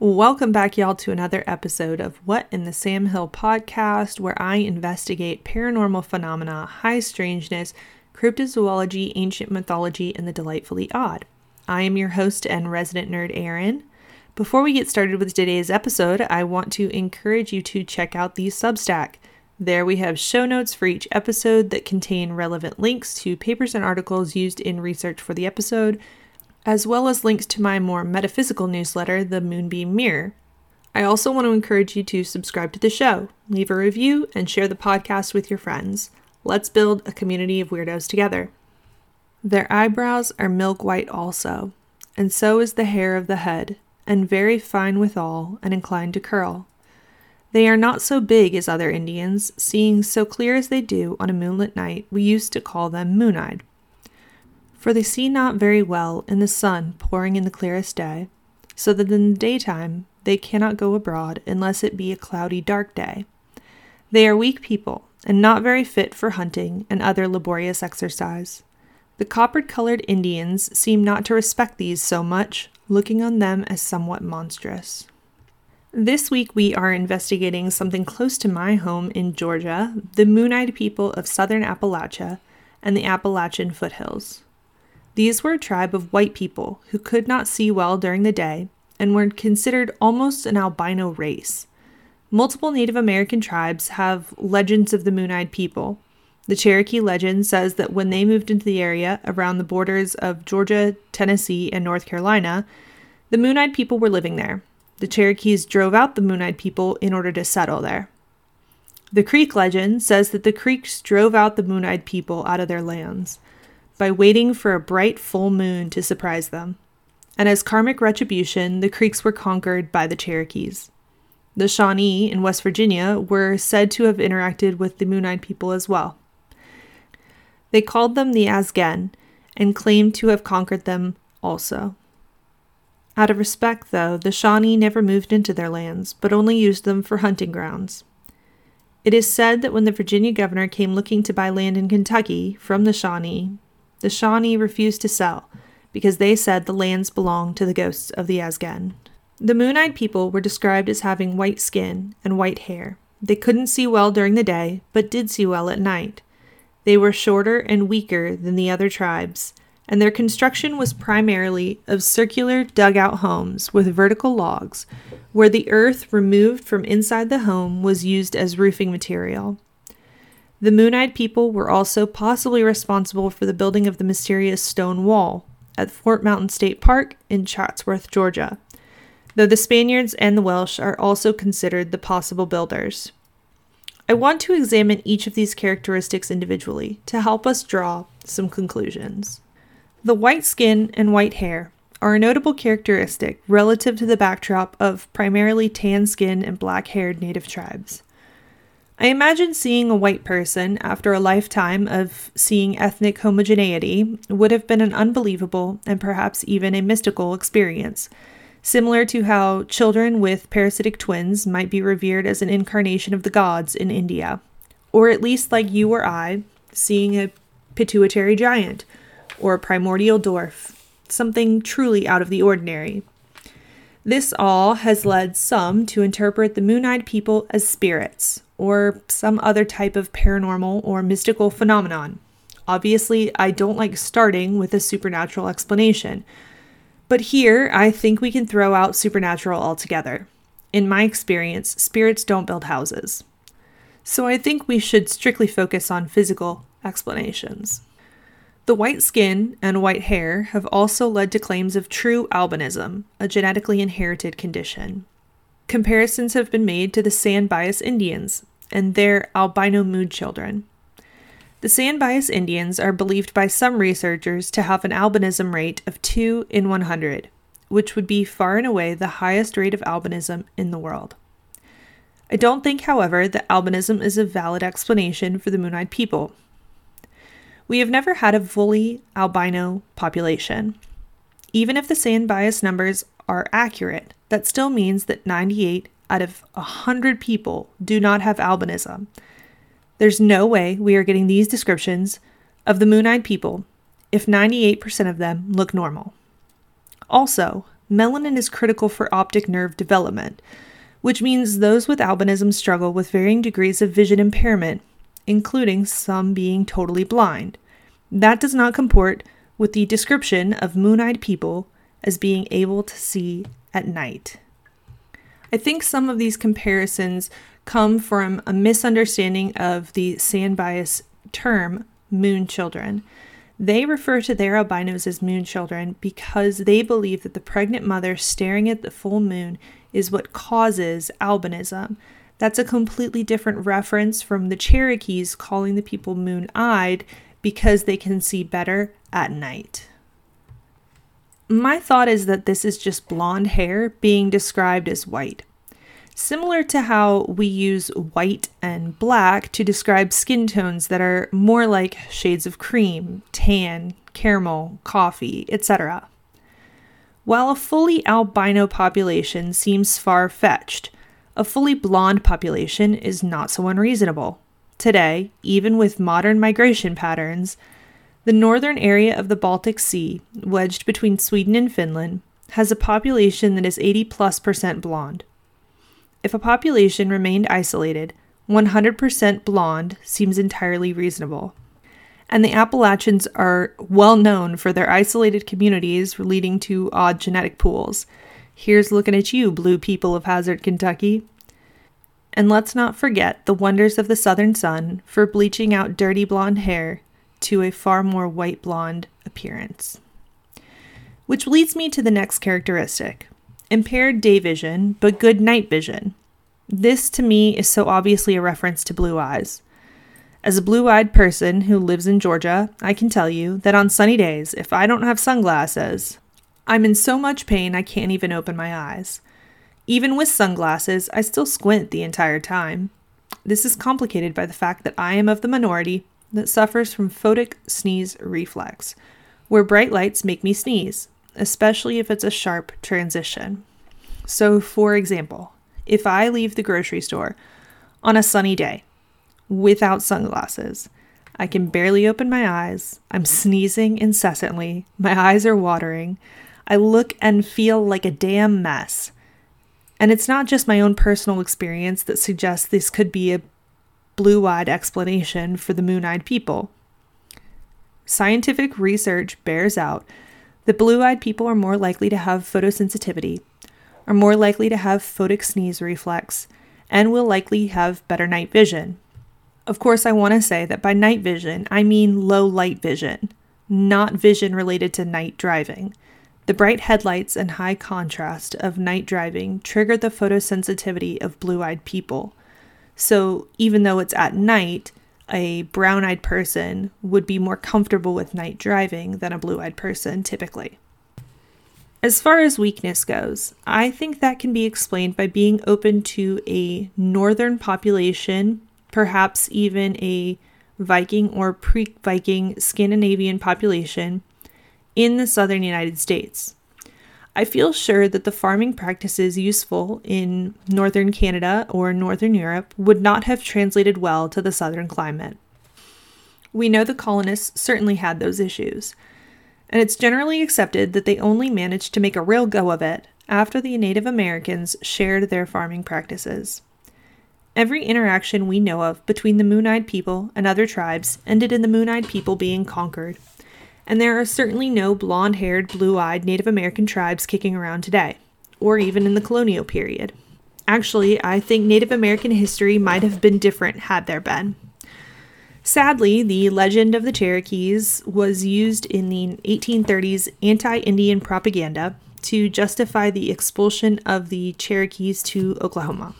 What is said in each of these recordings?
Welcome back, y'all, to another episode of What in the Sam Hill podcast, where I investigate paranormal phenomena, high strangeness, cryptozoology, ancient mythology, and the delightfully odd. I am your host and resident nerd, Erin. Before we get started with today's episode, I want to encourage you to check out the Substack. There we have show notes for each episode that contain relevant links to papers and articles used in research for the episode as well as links to my more metaphysical newsletter, The Moonbeam Mirror. I also want to encourage you to subscribe to the show, leave a review, and share the podcast with your friends. Let's build a community of weirdos together. Their eyebrows are milk white also, and so is the hair of the head, and very fine withal, and inclined to curl. They are not so big as other Indians, seeing so clear as they do on a moonlit night, we used to call them moon eyed for they see not very well in the sun pouring in the clearest day, so that in the daytime they cannot go abroad unless it be a cloudy dark day. They are weak people, and not very fit for hunting and other laborious exercise. The copper colored Indians seem not to respect these so much, looking on them as somewhat monstrous. This week, we are investigating something close to my home in Georgia the Moon Eyed people of southern Appalachia and the Appalachian foothills. These were a tribe of white people who could not see well during the day and were considered almost an albino race. Multiple Native American tribes have legends of the moon eyed people. The Cherokee legend says that when they moved into the area around the borders of Georgia, Tennessee, and North Carolina, the moon eyed people were living there. The Cherokees drove out the moon eyed people in order to settle there. The Creek legend says that the Creeks drove out the moon eyed people out of their lands by waiting for a bright full moon to surprise them. And as karmic retribution, the Creeks were conquered by the Cherokees. The Shawnee in West Virginia were said to have interacted with the Moon Eyed people as well. They called them the Azgen and claimed to have conquered them also. Out of respect, though, the Shawnee never moved into their lands, but only used them for hunting grounds. It is said that when the Virginia governor came looking to buy land in Kentucky from the Shawnee, the Shawnee refused to sell because they said the lands belonged to the ghosts of the Azgen. The moon eyed people were described as having white skin and white hair. They couldn't see well during the day, but did see well at night. They were shorter and weaker than the other tribes, and their construction was primarily of circular dugout homes with vertical logs, where the earth removed from inside the home was used as roofing material. The Moon Eyed people were also possibly responsible for the building of the mysterious stone wall at Fort Mountain State Park in Chatsworth, Georgia, though the Spaniards and the Welsh are also considered the possible builders. I want to examine each of these characteristics individually to help us draw some conclusions. The white skin and white hair are a notable characteristic relative to the backdrop of primarily tan skin and black haired native tribes. I imagine seeing a white person after a lifetime of seeing ethnic homogeneity would have been an unbelievable and perhaps even a mystical experience, similar to how children with parasitic twins might be revered as an incarnation of the gods in India, or at least like you or I seeing a pituitary giant or a primordial dwarf, something truly out of the ordinary. This all has led some to interpret the moon eyed people as spirits, or some other type of paranormal or mystical phenomenon. Obviously, I don't like starting with a supernatural explanation, but here I think we can throw out supernatural altogether. In my experience, spirits don't build houses. So I think we should strictly focus on physical explanations. The white skin and white hair have also led to claims of true albinism, a genetically inherited condition. Comparisons have been made to the San Bias Indians and their albino mood children. The San Bias Indians are believed by some researchers to have an albinism rate of 2 in 100, which would be far and away the highest rate of albinism in the world. I don't think, however, that albinism is a valid explanation for the moon eyed people. We have never had a fully albino population. Even if the San Bias numbers are accurate, that still means that 98 out of 100 people do not have albinism. There's no way we are getting these descriptions of the moon eyed people if 98% of them look normal. Also, melanin is critical for optic nerve development, which means those with albinism struggle with varying degrees of vision impairment, including some being totally blind. That does not comport with the description of moon eyed people as being able to see at night. I think some of these comparisons come from a misunderstanding of the sand bias term moon children. They refer to their albinos as moon children because they believe that the pregnant mother staring at the full moon is what causes albinism. That's a completely different reference from the Cherokees calling the people moon eyed because they can see better at night. My thought is that this is just blonde hair being described as white. Similar to how we use white and black to describe skin tones that are more like shades of cream, tan, caramel, coffee, etc. While a fully albino population seems far fetched, a fully blonde population is not so unreasonable. Today, even with modern migration patterns, the northern area of the Baltic Sea, wedged between Sweden and Finland, has a population that is 80 plus percent blonde. If a population remained isolated, 100% blonde seems entirely reasonable. And the Appalachians are well known for their isolated communities leading to odd genetic pools. Here's looking at you, blue people of Hazard, Kentucky. And let's not forget the wonders of the southern sun for bleaching out dirty blonde hair to a far more white blonde appearance. Which leads me to the next characteristic impaired day vision, but good night vision. This to me is so obviously a reference to blue eyes. As a blue eyed person who lives in Georgia, I can tell you that on sunny days, if I don't have sunglasses, I'm in so much pain I can't even open my eyes. Even with sunglasses, I still squint the entire time. This is complicated by the fact that I am of the minority that suffers from photic sneeze reflex, where bright lights make me sneeze, especially if it's a sharp transition. So, for example, if I leave the grocery store on a sunny day without sunglasses, I can barely open my eyes. I'm sneezing incessantly. My eyes are watering. I look and feel like a damn mess. And it's not just my own personal experience that suggests this could be a blue eyed explanation for the moon eyed people. Scientific research bears out that blue eyed people are more likely to have photosensitivity, are more likely to have photic sneeze reflex, and will likely have better night vision. Of course, I want to say that by night vision, I mean low light vision, not vision related to night driving. The bright headlights and high contrast of night driving trigger the photosensitivity of blue eyed people. So, even though it's at night, a brown eyed person would be more comfortable with night driving than a blue eyed person typically. As far as weakness goes, I think that can be explained by being open to a northern population, perhaps even a Viking or pre Viking Scandinavian population in the southern United States. I feel sure that the farming practices useful in northern Canada or northern Europe would not have translated well to the southern climate. We know the colonists certainly had those issues, and it's generally accepted that they only managed to make a real go of it after the Native Americans shared their farming practices. Every interaction we know of between the Moon Eyed people and other tribes ended in the Moon Eyed people being conquered and there are certainly no blonde haired, blue eyed Native American tribes kicking around today, or even in the colonial period. Actually, I think Native American history might have been different had there been. Sadly, the legend of the Cherokees was used in the 1830s anti Indian propaganda to justify the expulsion of the Cherokees to Oklahoma.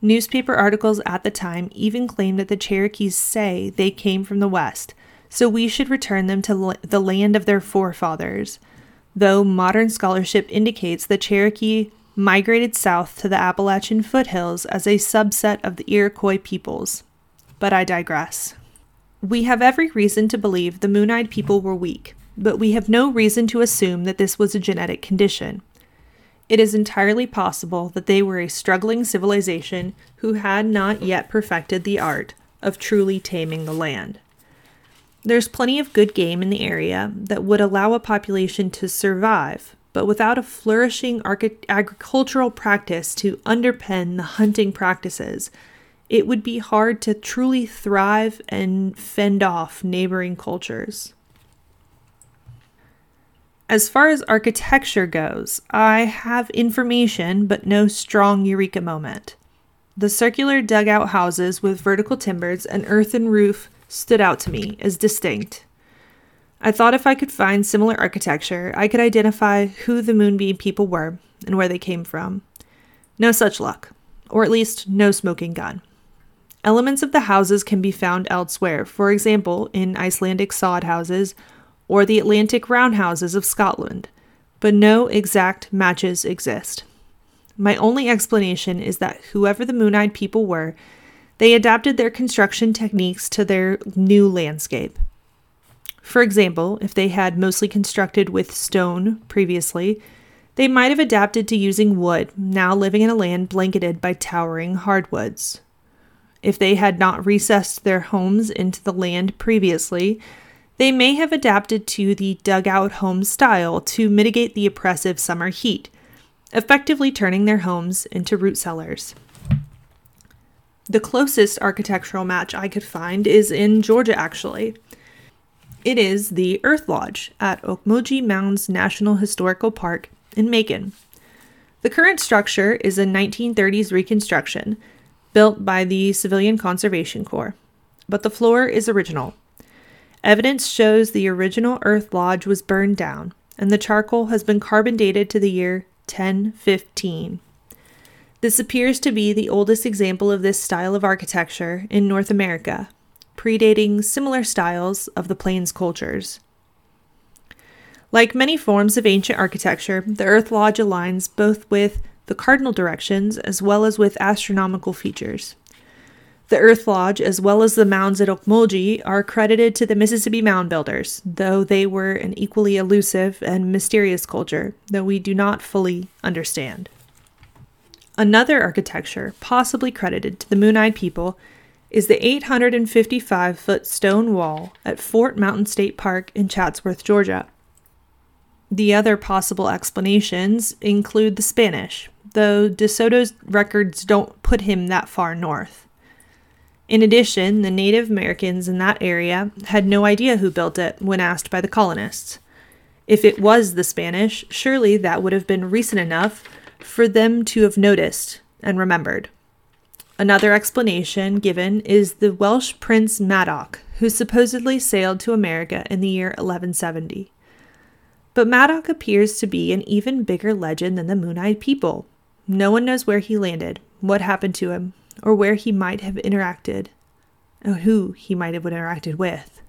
Newspaper articles at the time even claimed that the Cherokees say they came from the West, so we should return them to the land of their forefathers, though modern scholarship indicates the Cherokee migrated south to the Appalachian foothills as a subset of the Iroquois peoples. But I digress. We have every reason to believe the Moon Eyed people were weak, but we have no reason to assume that this was a genetic condition. It is entirely possible that they were a struggling civilization who had not yet perfected the art of truly taming the land. There's plenty of good game in the area that would allow a population to survive, but without a flourishing agricultural practice to underpin the hunting practices, it would be hard to truly thrive and fend off neighboring cultures. As far as architecture goes, I have information but no strong eureka moment. The circular dugout houses with vertical timbers and earthen roof stood out to me as distinct. I thought if I could find similar architecture, I could identify who the Moonbeam people were and where they came from. No such luck, or at least no smoking gun. Elements of the houses can be found elsewhere, for example, in Icelandic sod houses or the Atlantic roundhouses of Scotland, but no exact matches exist. My only explanation is that whoever the Moon Eyed people were, they adapted their construction techniques to their new landscape. For example, if they had mostly constructed with stone previously, they might have adapted to using wood, now living in a land blanketed by towering hardwoods. If they had not recessed their homes into the land previously, they may have adapted to the dugout home style to mitigate the oppressive summer heat, effectively turning their homes into root cellars. The closest architectural match I could find is in Georgia, actually. It is the Earth Lodge at Ocmulgee Mounds National Historical Park in Macon. The current structure is a 1930s reconstruction built by the Civilian Conservation Corps, but the floor is original. Evidence shows the original Earth Lodge was burned down, and the charcoal has been carbon dated to the year 1015. This appears to be the oldest example of this style of architecture in North America, predating similar styles of the Plains cultures. Like many forms of ancient architecture, the Earth Lodge aligns both with the cardinal directions, as well as with astronomical features. The Earth Lodge, as well as the mounds at Ocmulgee, are credited to the Mississippi Mound Builders, though they were an equally elusive and mysterious culture that we do not fully understand. Another architecture, possibly credited to the Moon Eyed people, is the 855 foot stone wall at Fort Mountain State Park in Chatsworth, Georgia. The other possible explanations include the Spanish, though De Soto's records don't put him that far north. In addition, the Native Americans in that area had no idea who built it when asked by the colonists. If it was the Spanish, surely that would have been recent enough for them to have noticed and remembered. Another explanation given is the Welsh prince Madoc, who supposedly sailed to America in the year 1170. But Madoc appears to be an even bigger legend than the Moon Eyed People, no one knows where he landed, what happened to him, or where he might have interacted, or who he might have interacted with.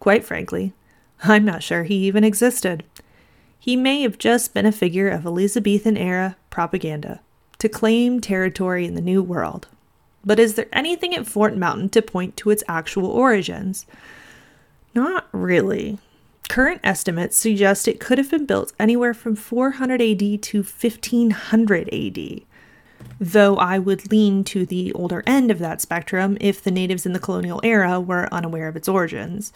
Quite frankly, I'm not sure he even existed. He may have just been a figure of Elizabethan era propaganda to claim territory in the New World. But is there anything at Fort Mountain to point to its actual origins? Not really. Current estimates suggest it could have been built anywhere from 400 AD to 1500 AD, though I would lean to the older end of that spectrum if the natives in the colonial era were unaware of its origins.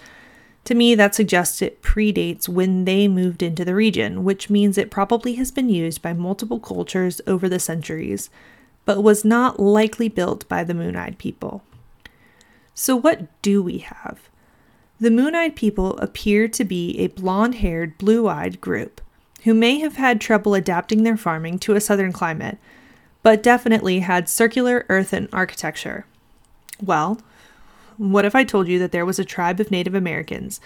To me, that suggests it predates when they moved into the region, which means it probably has been used by multiple cultures over the centuries, but was not likely built by the Moon Eyed people. So, what do we have? The Moon Eyed people appear to be a blonde haired, blue eyed group who may have had trouble adapting their farming to a southern climate, but definitely had circular earthen architecture. Well, what if I told you that there was a tribe of Native Americans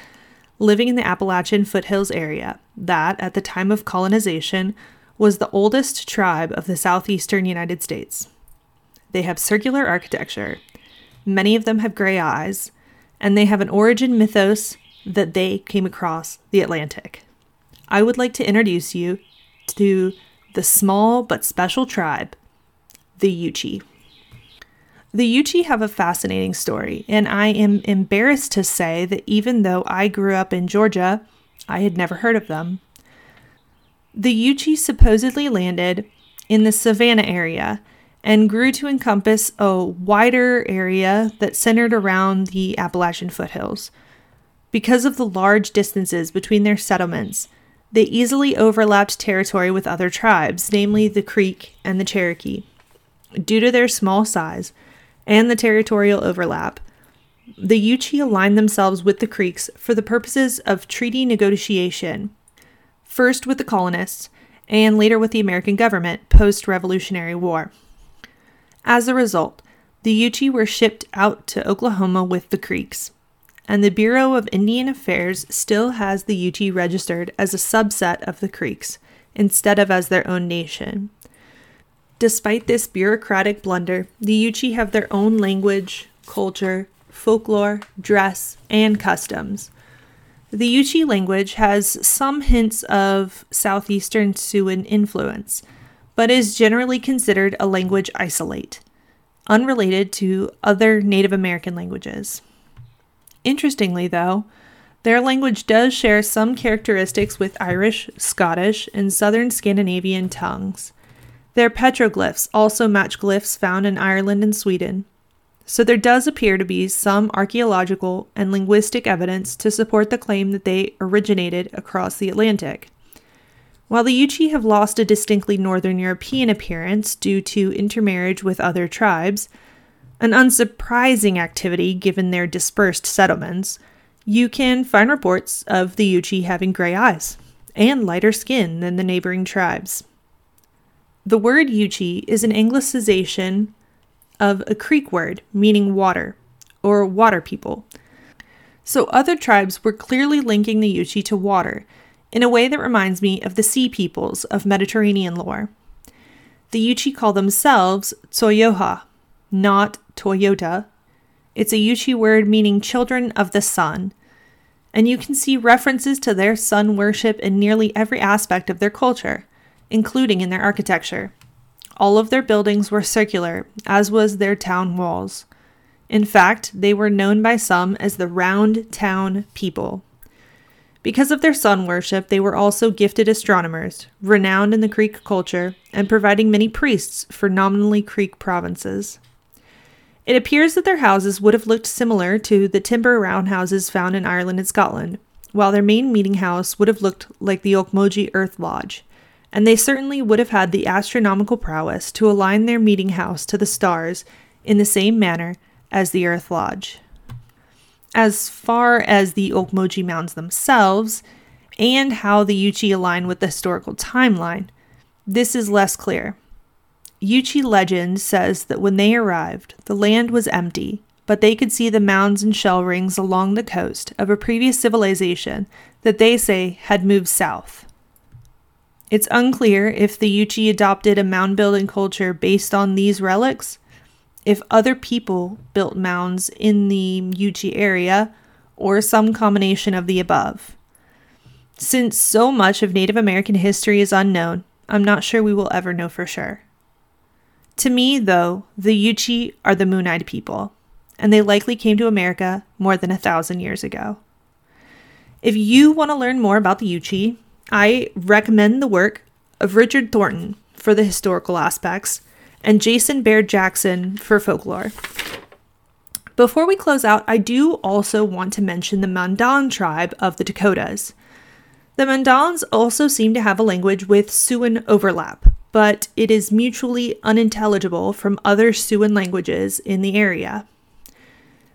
living in the Appalachian foothills area that, at the time of colonization, was the oldest tribe of the southeastern United States? They have circular architecture. Many of them have gray eyes, and they have an origin mythos that they came across the Atlantic. I would like to introduce you to the small but special tribe, the Yuchi. The Yuchi have a fascinating story, and I am embarrassed to say that even though I grew up in Georgia, I had never heard of them. The Yuchi supposedly landed in the Savannah area and grew to encompass a wider area that centered around the Appalachian foothills. Because of the large distances between their settlements, they easily overlapped territory with other tribes, namely the Creek and the Cherokee. Due to their small size and the territorial overlap, the Yuchi aligned themselves with the Creeks for the purposes of treaty negotiation, first with the colonists and later with the American government post Revolutionary War. As a result, the Yuchi were shipped out to Oklahoma with the Creeks, and the Bureau of Indian Affairs still has the Yuchi registered as a subset of the Creeks instead of as their own nation. Despite this bureaucratic blunder, the Yuchi have their own language, culture, folklore, dress, and customs. The Yuchi language has some hints of Southeastern Siouan influence, but is generally considered a language isolate, unrelated to other Native American languages. Interestingly, though, their language does share some characteristics with Irish, Scottish, and Southern Scandinavian tongues. Their petroglyphs also match glyphs found in Ireland and Sweden. So there does appear to be some archaeological and linguistic evidence to support the claim that they originated across the Atlantic. While the Yuchi have lost a distinctly Northern European appearance due to intermarriage with other tribes, an unsurprising activity given their dispersed settlements, you can find reports of the Yuchi having gray eyes and lighter skin than the neighboring tribes. The word Yuchi is an anglicization of a Creek word meaning water, or water people. So other tribes were clearly linking the Yuchi to water in a way that reminds me of the sea peoples of Mediterranean lore. The Yuchi call themselves Tsoyaha, not Toyota. It's a Yuchi word meaning children of the sun, and you can see references to their sun worship in nearly every aspect of their culture including in their architecture. All of their buildings were circular, as was their town walls. In fact, they were known by some as the Round Town People. Because of their sun worship, they were also gifted astronomers, renowned in the Creek culture, and providing many priests for nominally Creek provinces. It appears that their houses would have looked similar to the timber roundhouses found in Ireland and Scotland, while their main meeting house would have looked like the Ocmulgee Earth Lodge, and they certainly would have had the astronomical prowess to align their meeting house to the stars in the same manner as the Earth Lodge. As far as the Ocmulgee Mounds themselves, and how the Yuchi align with the historical timeline, this is less clear. Yuchi legend says that when they arrived, the land was empty, but they could see the mounds and shell rings along the coast of a previous civilization that they say had moved south. It's unclear if the Yuchi adopted a mound building culture based on these relics, if other people built mounds in the Yuchi area, or some combination of the above. Since so much of Native American history is unknown, I'm not sure we will ever know for sure. To me, though, the Yuchi are the moon eyed people, and they likely came to America more than a thousand years ago. If you want to learn more about the Yuchi, I recommend the work of Richard Thornton for the historical aspects and Jason Baird Jackson for folklore. Before we close out, I do also want to mention the Mandan tribe of the Dakotas. The Mandans also seem to have a language with Siouan overlap, but it is mutually unintelligible from other Siouan languages in the area.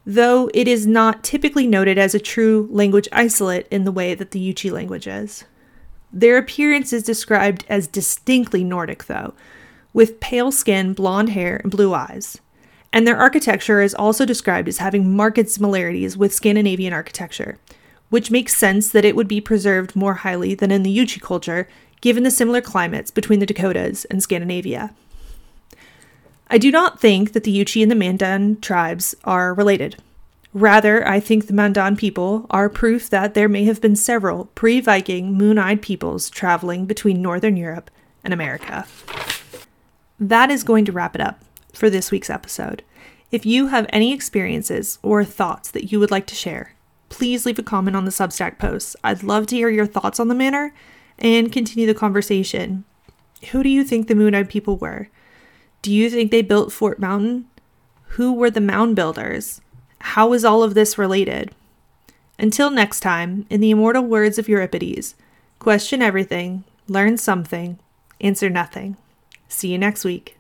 Though it is not typically noted as a true language isolate in the way that the Yuchi language is. Their appearance is described as distinctly Nordic, though, with pale skin, blonde hair, and blue eyes. And their architecture is also described as having marked similarities with Scandinavian architecture, which makes sense that it would be preserved more highly than in the Yuchi culture, given the similar climates between the Dakotas and Scandinavia. I do not think that the Yuchi and the Mandan tribes are related. Rather, I think the Mandan people are proof that there may have been several pre Viking moon eyed peoples traveling between Northern Europe and America. That is going to wrap it up for this week's episode. If you have any experiences or thoughts that you would like to share, please leave a comment on the Substack post. I'd love to hear your thoughts on the manor and continue the conversation. Who do you think the Moon Eyed people were? Do you think they built Fort Mountain? Who were the mound builders? How is all of this related? Until next time, in the immortal words of Euripides, Question everything, learn something, answer nothing. See you next week.